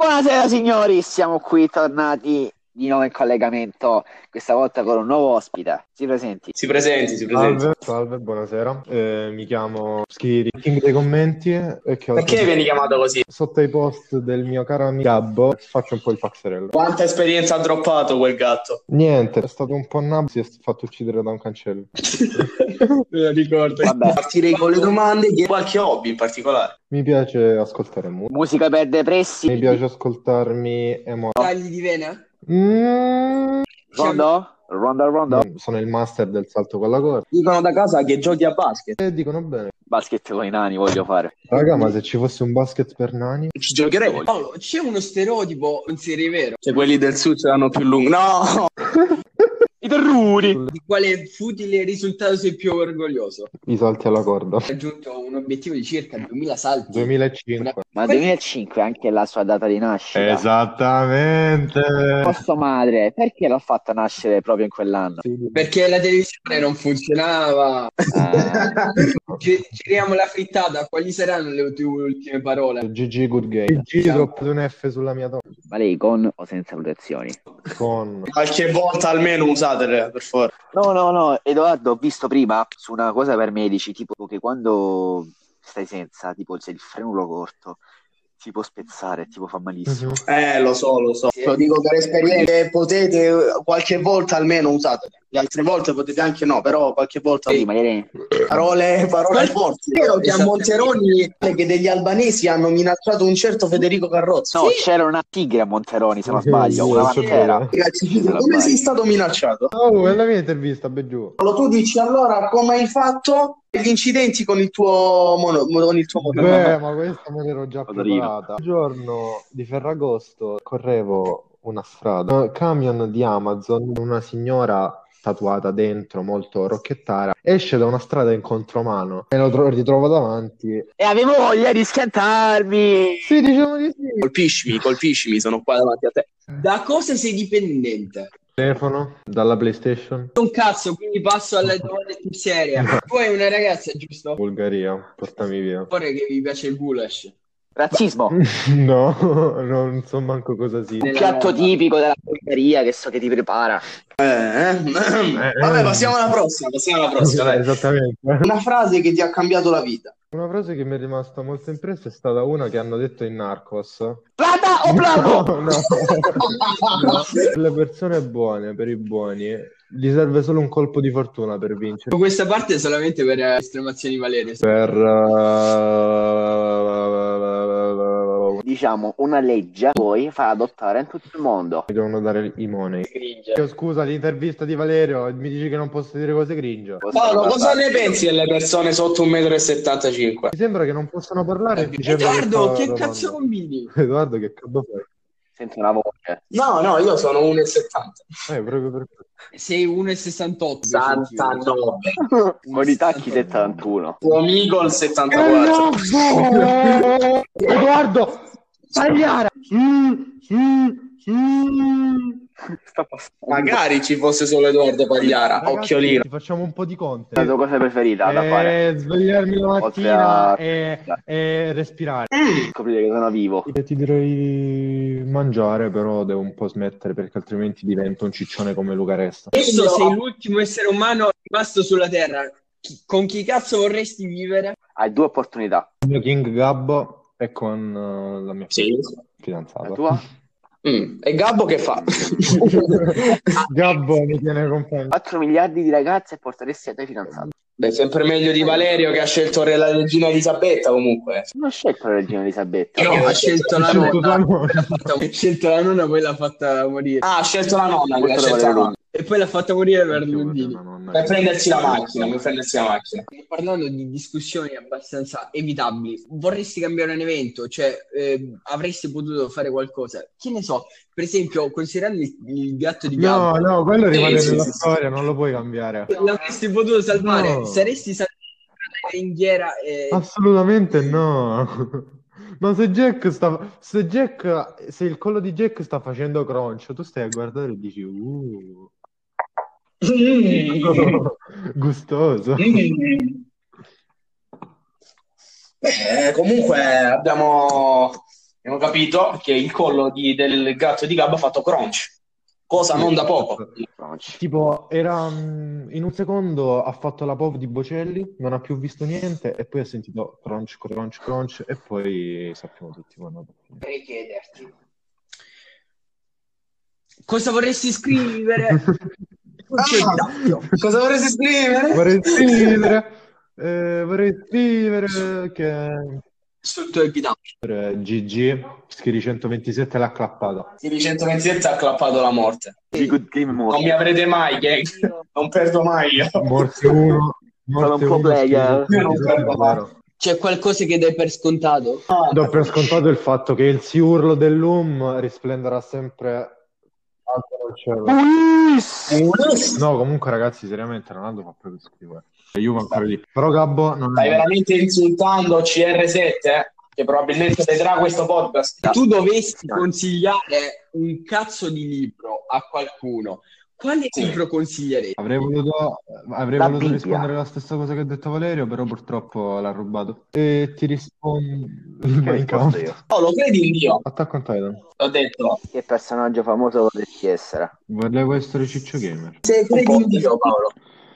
Buonasera signori, siamo qui tornati di nuovo in collegamento, questa volta con un nuovo ospite. Si presenti. Si presenti, si presenti. Salve, salve, buonasera. Eh, mi chiamo Schiri, King dei commenti. E che ho Perché vieni chiamato così? Sotto i post del mio caro amico Gabbo faccio un po' il paxerello. Quanta esperienza ha droppato quel gatto? Niente, è stato un po' nabbo, si è fatto uccidere da un cancello. Me lo ricordo. Vabbè. Partirei con le domande di qualche hobby in particolare. Mi piace ascoltare musica. Musica per depressi. Mi piace ascoltarmi emo. Tagli di vena? Mm, Rondo? Rondo, rondo. sono il master del salto con la corda. Dicono da casa che giochi a basket. E dicono bene. Basket con i nani voglio fare. Raga, ma se ci fosse un basket per nani? Ci giocherei. Paolo, c'è uno stereotipo in serie vero Cioè, quelli del sud ce l'hanno più lungo. No! I terruri! di quale futile risultato sei più orgoglioso? I salti alla corda. Ha raggiunto un obiettivo di circa 2000 salti. 2005. Ma 2005 è anche la sua data di nascita. Esattamente. Posso madre, perché l'ha fatta nascere proprio in quell'anno? Perché la televisione non funzionava. Ah, Gi- Giriamo la frittata, quali saranno le tue ultime parole? GG Good Game. GG drop un F sulla mia donna. Ma lei con o senza protezioni? Con Qualche volta almeno usatele, per favore. No, no, no, Edoardo, ho visto prima su una cosa per medici, tipo che quando stai senza, tipo se il frenulo corto, ti può spezzare, tipo fa malissimo. Mhm. Eh, lo so, lo so. Lo dico per esperienza. Potete qualche volta almeno usatele. Le altre volte potete anche no, però qualche volta Sì, magari Parole, parole forti. È vero che a. Monteroni che degli albanesi hanno minacciato un certo Federico Carrozza. No, c'era una tigre a Monteroni, se non sbaglio, Sì, una sì, sì. La come sei stato minacciato? Oh, è la mia intervista, beh giù. Tu dici allora come hai fatto gli incidenti con il tuo mono, con il tuo motorino? Beh, ma questa me l'ero già preparata. Un giorno di Ferragosto correvo una strada, un camion di Amazon, una signora tatuata dentro, molto rocchettara, esce da una strada in contromano e lo tro- ritrovo davanti. E avevo voglia di schiantarmi! Sì, diciamo di sì. Colpiscimi, colpiscimi, sono qua davanti a te. Da cosa sei dipendente? Telefono, dalla PlayStation, Un cazzo, quindi passo alla domanda più seria. Tu hai una ragazza, giusto? Bulgaria, portami via. Pare che vi piace il goulash. Razzismo! No, non so manco cosa sia. Un piatto tipico della Bulgaria che so che ti prepara. Eh, eh. Vabbè, passiamo alla prossima, passiamo alla prossima. Esattamente. Una frase che ti ha cambiato la vita. Una frase che mi è rimasta molto impressa è stata una che hanno detto in Narcos. Plata o plato? No, no. No. Per le persone buone, per i buoni, gli serve solo un colpo di fortuna per vincere. Questa parte è solamente per estremazioni Valerio. Per uh, Diciamo una legge poi fa adottare in tutto il mondo. mi devono dare i money. Io, scusa, l'intervista di Valerio, mi dici che non posso dire cose cringe. Paolo, cosa ne pensi delle persone sotto 1,75 m? Mi sembra che non possano parlare. sembra Edoardo, che la cazzo combini? Edoardo, che cazzo fai? Sento una voce. No, no, io sono 1,70 Eh, proprio per questo. Sei 1,68. 69. Con i tacchi 71. Tuo amico il 74. Edoardo, passando. Magari ci fosse solo Edoardo Pagliara, Ragazzi, occhiolino. Facciamo un po' di La content. tua cosa preferita da fare? Eh, svegliarmi la mattina a- e, e respirare. Scoprire che sono vivo. E ti direi mangiare, però devo un po' smettere perché altrimenti divento un ciccione come Luca Resta. Adesso sei l'ultimo essere umano rimasto sulla Terra. Con chi cazzo vorresti vivere? Hai due opportunità. Il mio King Gabbo e con eh, la mia Sì. fidanzata. La tua? Mm. E Gabbo che fa? Gabbo mi tiene compagno. 4 miliardi di ragazze porteresti a te fidanzato. Beh, sempre meglio di Valerio che ha scelto la regina Elisabetta comunque. Non ho scelto la regina Elisabetta. No, ha scelto la nonna. Ha scelto la nonna, poi l'ha fatta morire. Ah, ha scelto la nonna, ha scelto la nonna. E poi l'ha fatta morire per Lundini. Per prendersi la macchina, per prendersi la macchina. Parlando di discussioni abbastanza evitabili, vorresti cambiare un evento? Cioè, eh, avresti potuto fare qualcosa? Che ne so, per esempio, considerando il, il gatto di No, Gabbo, no, quello Sì, rimane sì, nella sì, sì. storia, non lo puoi cambiare. l'avresti potuto salvare? No. Saresti salvato la ringhiera e... Assolutamente no. Ma se Jack sta, se Jack, se il collo di Jack sta facendo crunch, tu stai a guardare e dici, uh, gustoso. Beh, comunque abbiamo Abbiamo capito che il collo di- del gatto di Gabbo ha fatto crunch, cosa non da poco. Tipo, era mm, in un secondo ha fatto la pop di Bocelli, non ha più visto niente e poi ha sentito crunch, crunch, crunch e poi sappiamo tutti quando. Vorrei chiederti. Cosa vorresti scrivere? Ah, cosa vorresti scrivere? Vorrei scrivere, eh, vorrei scrivere che Sul tuo epitaffio. per GG Schiri 127 l'ha clappata. Sì, di 127 ha clappato la morte. Di Good Game Non mi avrete mai, gang. Non perdo mai io. Morte 1, Sono un po' 1, player. Io non perdo mai. C'è qualcosa che dai per scontato? Do per scontato il fatto che il siurlo dell'UM risplenderà sempre No, comunque ragazzi, seriamente Ronaldo fa proprio schifo. eh. Juve ancora più. Però Gabbo non Stai è... veramente insultando CR7, eh? che probabilmente vedrà questo podcast. Se tu dovessi consigliare un cazzo di libro a qualcuno, quale Sì. libro consiglieresti? Avrei voluto, avrei La voluto rispondere la stessa cosa che ha detto Valerio, però purtroppo l'ha rubato. E ti rispondo... Che io? Oh, lo credi in Dio? Attack on Titan. L'ho detto. Che personaggio famoso vorresti essere? Volevo essere Ciccio Gamer. Se credi in Dio, Paolo.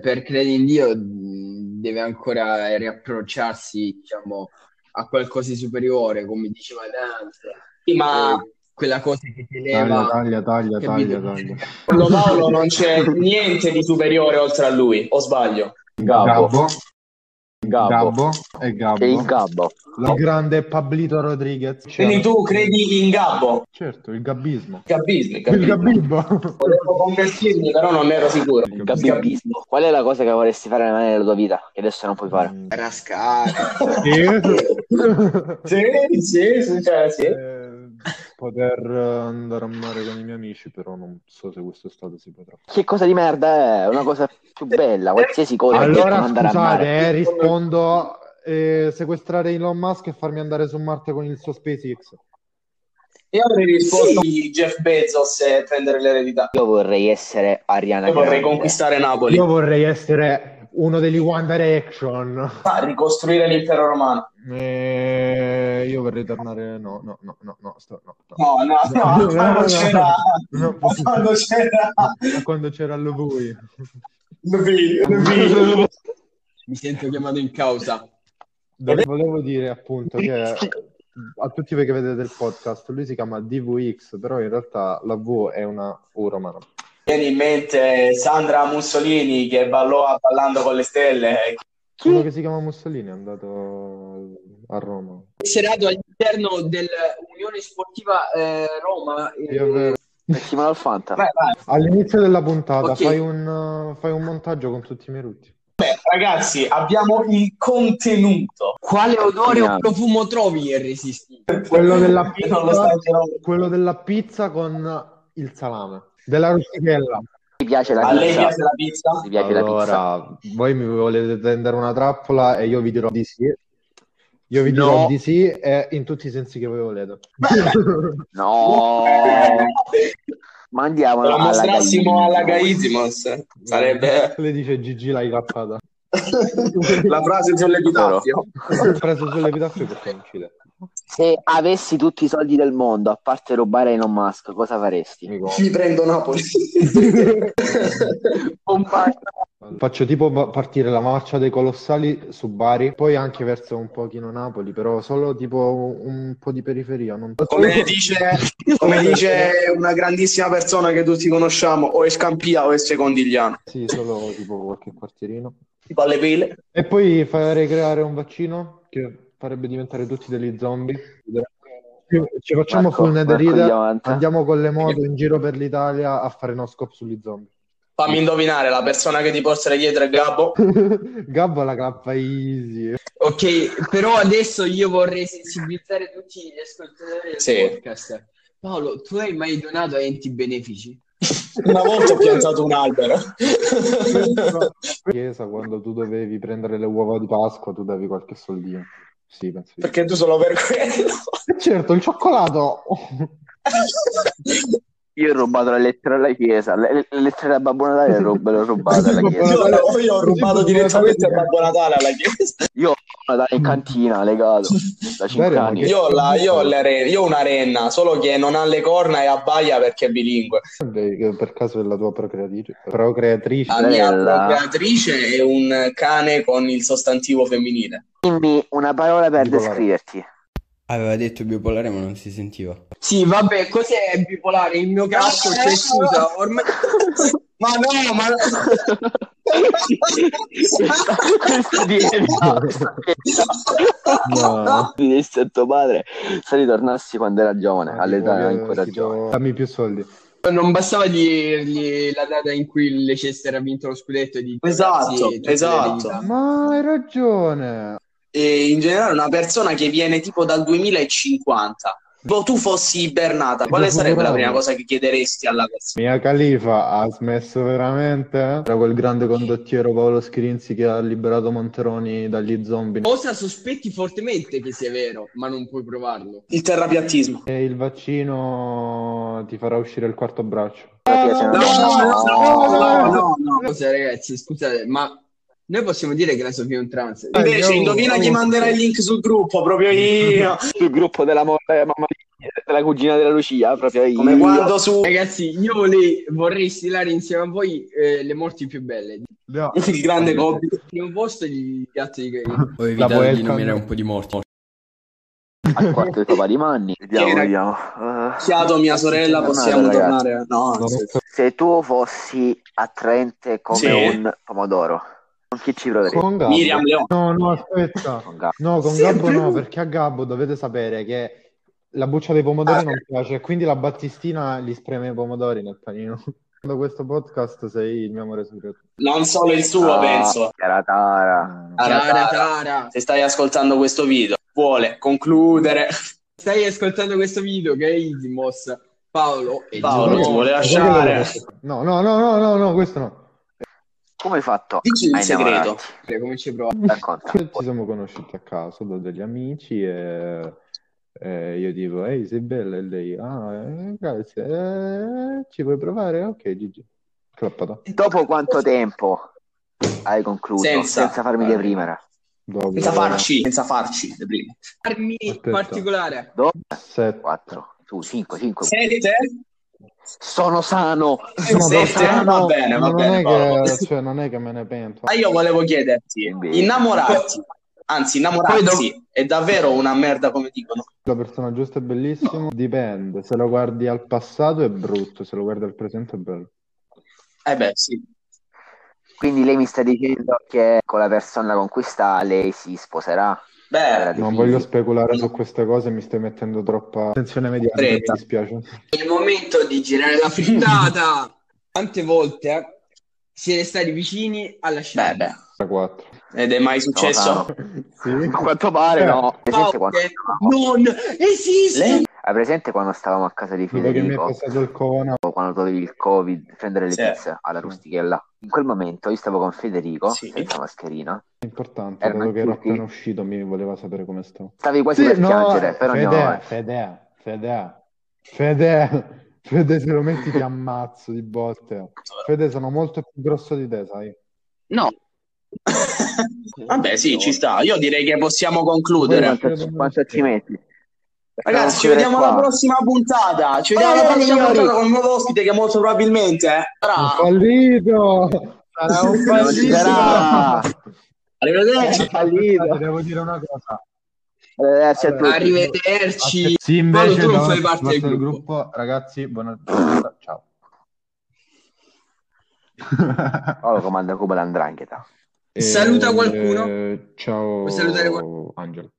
Per credere in Dio deve ancora riapprocciarsi, diciamo, a qualcosa di superiore, come diceva Dante. Sì, ma Eh, quella cosa che ti Taglia, eleva. taglia, taglia, taglia, taglia. secondo Paolo non c'è niente di superiore oltre a lui, o sbaglio? Gabbo, Gabbo. Gabbo e il Gabbo. Il grande Pablito Rodriguez. Quindi tu credi in Gabbo? Certo, il gabbismo. Gabbismo, Il gabbismo. Volevo convertirmi, però non ero sicuro. Il Gabbibismo. Qual è la cosa che vorresti fare nella tua vita che adesso non puoi fare? Mm. Rascare. Sì. Sì, sì, sì, cioè, sì. Eh, poter eh, andare a mare con i miei amici, però non so se quest'estate si potrà. Che cosa di merda è? Una cosa più bella, qualsiasi cosa. Allora a scusate, mare. eh, rispondo eh, sequestrare Elon Musk e farmi andare su Marte con il suo SpaceX. Io avrei risposto di Jeff Bezos e prendere l'eredità. Io vorrei essere Ariana Io vorrei Grande. conquistare Napoli, Io vorrei essere uno degli One Direction. Ah, ricostruire l'impero romano. Eh, io vorrei tornare. No, no, no, no, no, sto- no, no. No, no, no, quando c'era, quando c'era Quando c'era lui. lui, lui. Mi sento chiamato in causa. Dove- Volevo dire appunto che a tutti voi che vedete il podcast, lui si chiama DVX, però in realtà la V è una U romana. Viene in mente Sandra Mussolini che ballò a Ballando con le stelle. Uno che si chiama Mussolini è andato a Roma. Inserato all'interno dell'Unione Sportiva eh, Roma. eh, al Fanta. Vai, vai. All'inizio della puntata Ok. fai, un, uh, fai un montaggio con tutti i miei rutti. Beh, ragazzi, abbiamo il contenuto. Quale odore o profumo trovi irresistibile? Quello della pizza, quello della pizza con il salame. Della rustichella. Mi piace la A lei pizza. piace la pizza? Mi piace la pizza. Allora, voi mi volete tendere una trappola e io vi dirò di sì. Io vi dirò No. di sì e in tutti i sensi che voi volete. No, ma andiamo la alla mostrassimo alla Gaizimo. Gaizimos sarebbe Le dice Gigi l'hai cappata. la frase sull'epitaffio. Ho preso sull'epitaffio perché ci Se avessi tutti i soldi del mondo, a parte rubare Elon Musk, cosa faresti? Mi prendo Napoli. Faccio tipo pa- partire la marcia dei colossali su Bari, poi anche verso un pochino Napoli, però solo tipo un po' di periferia. Non... Come dice, come dice una grandissima persona che tutti conosciamo, o è Scampia o è Secondigliano. Sì, solo tipo qualche quartierino. Tipo alle pile. E poi farei creare un vaccino che farebbe diventare tutti degli zombie. Ci- Ci facciamo Marco, full avanti. andiamo con le moto in giro per l'Italia a fare no scope sugli zombie. Fammi indovinare, la persona che ti porta dietro è Gabbo. Gabbo la clappa easy. Ok, però adesso io vorrei sensibilizzare tutti gli ascoltatori del Sì. podcast. Paolo, tu hai mai donato a enti benefici? Una volta ho piantato un albero. Chiesa, quando tu dovevi prendere le uova di Pasqua, tu davi qualche soldino. Sì, penso di sì. Perché tu solo per quello. E certo, il cioccolato! Io ho rubato le lettere alla chiesa, le, le- le lettere da Babbo Natale le, rub- le ho rubate alla chiesa. Io, io ho rubato direttamente a Babbo Natale alla chiesa. Io da in cantina legato da 5 Dario, anni. Io ho, la- io ho re- io ho una renna, solo che non ha le corna e abbaia perché è bilingue. Per caso è la tua procreatrice? Procreatrice? La mia Bella. procreatrice è un cane con il sostantivo femminile. Dimmi una parola per Bipolare. descriverti. Aveva detto bipolare ma non si sentiva. Sì, vabbè, cos'è bipolare? Il mio cazzo, cioè, scusa, ormai... Ma no, ma No. Mi disse a tuo padre se ritornassi quando era giovane, all'età in cui era Tipo, giovane. Dammi più soldi. Non bastava dirgli la data in cui il Leicester ha vinto lo scudetto di Esatto, esatto. Ma hai ragione. E in generale una persona che viene tipo dal 2050. Boh, tu fossi Bernata, quale sarebbe la prima cosa che chiederesti alla persona? Mia Khalifa ha smesso veramente? Era quel grande condottiero Paolo Schirinzi che ha liberato Monteroni dagli zombie. Cosa sospetti fortemente che sia vero, ma non puoi provarlo? Il terrapiattismo. E il vaccino ti farà uscire il quarto braccio. Se No, non- no, no, no, no, no. Cosa, ragazzi, scusate, ma noi possiamo dire che la Sofia è un trans? Invece, indovina chi manderà il link sul gruppo, proprio io. sul gruppo della eh, mamma mia, della cugina della Lucia, proprio io. Come quando su Ragazzi, io vorrei, vorrei stilare insieme a voi eh, le morti più belle. No. il grande Kobe. Al primo posto gli gatti di Gay. Ho evitato di nominare un po' di morti. al quarto di papà di Manni. Vediamo, Che era- vediamo. Chiato mia sorella, possiamo ragazzi. tornare. No, so- se tu fossi attraente come Sì. un pomodoro, con chi ci proveresti? Con Gabbo. Miriam Leone. No, no, aspetta. Con Gabbo. No, con Sempre Gabbo no, lui. perché a Gabbo dovete sapere che la buccia dei pomodori non piace, quindi la Battistina gli spreme i pomodori nel panino. Da questo podcast sei il mio amore segreto. Non solo il suo, Ah, penso. Chiara Tara. Tara, Tara, Tara. Tara. Se stai ascoltando questo video, vuole concludere. Stai ascoltando questo video, Gaidimos, Paolo e Paolo, ti vuole lasciare. che No, no, no, no, no, no, questo no. Come hai fatto Dici il segreto. Come ci provo? Racconta. Ci siamo conosciuti a caso da degli amici e, e io dico, ehi, sei bella e lei, ah, eh, grazie, eh, ci vuoi provare? Ok, Gigi. Clappata. Dopo quanto tempo hai concluso Senza- senza, farmi deprimere? Dopo Senza farci, senza farci le prime. Armi Aspetta. particolare. Dopo Sette. 4, tu 5, 5. Sette? Sono sano. Sono Sette? sano, Va bene, va non bene, è Paolo. che, cioè, non è che me ne pento. Ma io volevo chiederti, Invece. innamorarti, anzi innamorarsi è davvero una merda come dicono. La persona giusta è bellissima, dipende. Se lo guardi al passato è brutto, se lo guardi al presente è bello. Eh beh, sì. Quindi lei mi sta dicendo che con la persona con cui sta lei si sposerà? Beh, Di Non voglio speculare su queste cose, mi stai mettendo troppa attenzione mediatica, mi dispiace. È il momento di girare la frittata. Quante volte eh, siete stati vicini alla beh, scena? beh. Da 4. Ed è mai successo? Sì. A quanto pare no. Presente, quando, Che non esiste. Lei? Hai presente quando stavamo a casa di che mi è Federico? passato il corona, Quando tu avevi il covid, prendere le Sì. pizze alla rustichella. In quel momento io stavo con Federico, Sì. senza mascherina. è importante, Erano dato che ero appena uscito, mi voleva sapere come stavo. Stavi quasi per piangere, però Fede, avanti. Fede, Fede, Fede, Fede, se lo metti ti ammazzo di botte. Fede, sono molto più grosso di te, sai? No, Vabbè, sì, ci sta. Io direi che possiamo concludere. quanto, quanto ci metti? Ragazzi, ci vediamo alla prossima puntata. Ci vediamo alla Eh, prossima signori. puntata con un nuovo ospite che molto probabilmente eh, Un sarà. fallito! Sarà un fallito! sarà. Arrivederci. Ti devo dire una cosa. Arrivederci a tutti. Arrivederci. Sì, invece tu non fai parte del gruppo. gruppo. Ragazzi, buona giornata, ciao. Paolo comanda Cuba l'andrangheta. Saluta qualcuno? Eh, ciao, Vuoi salutare qual- Angelo.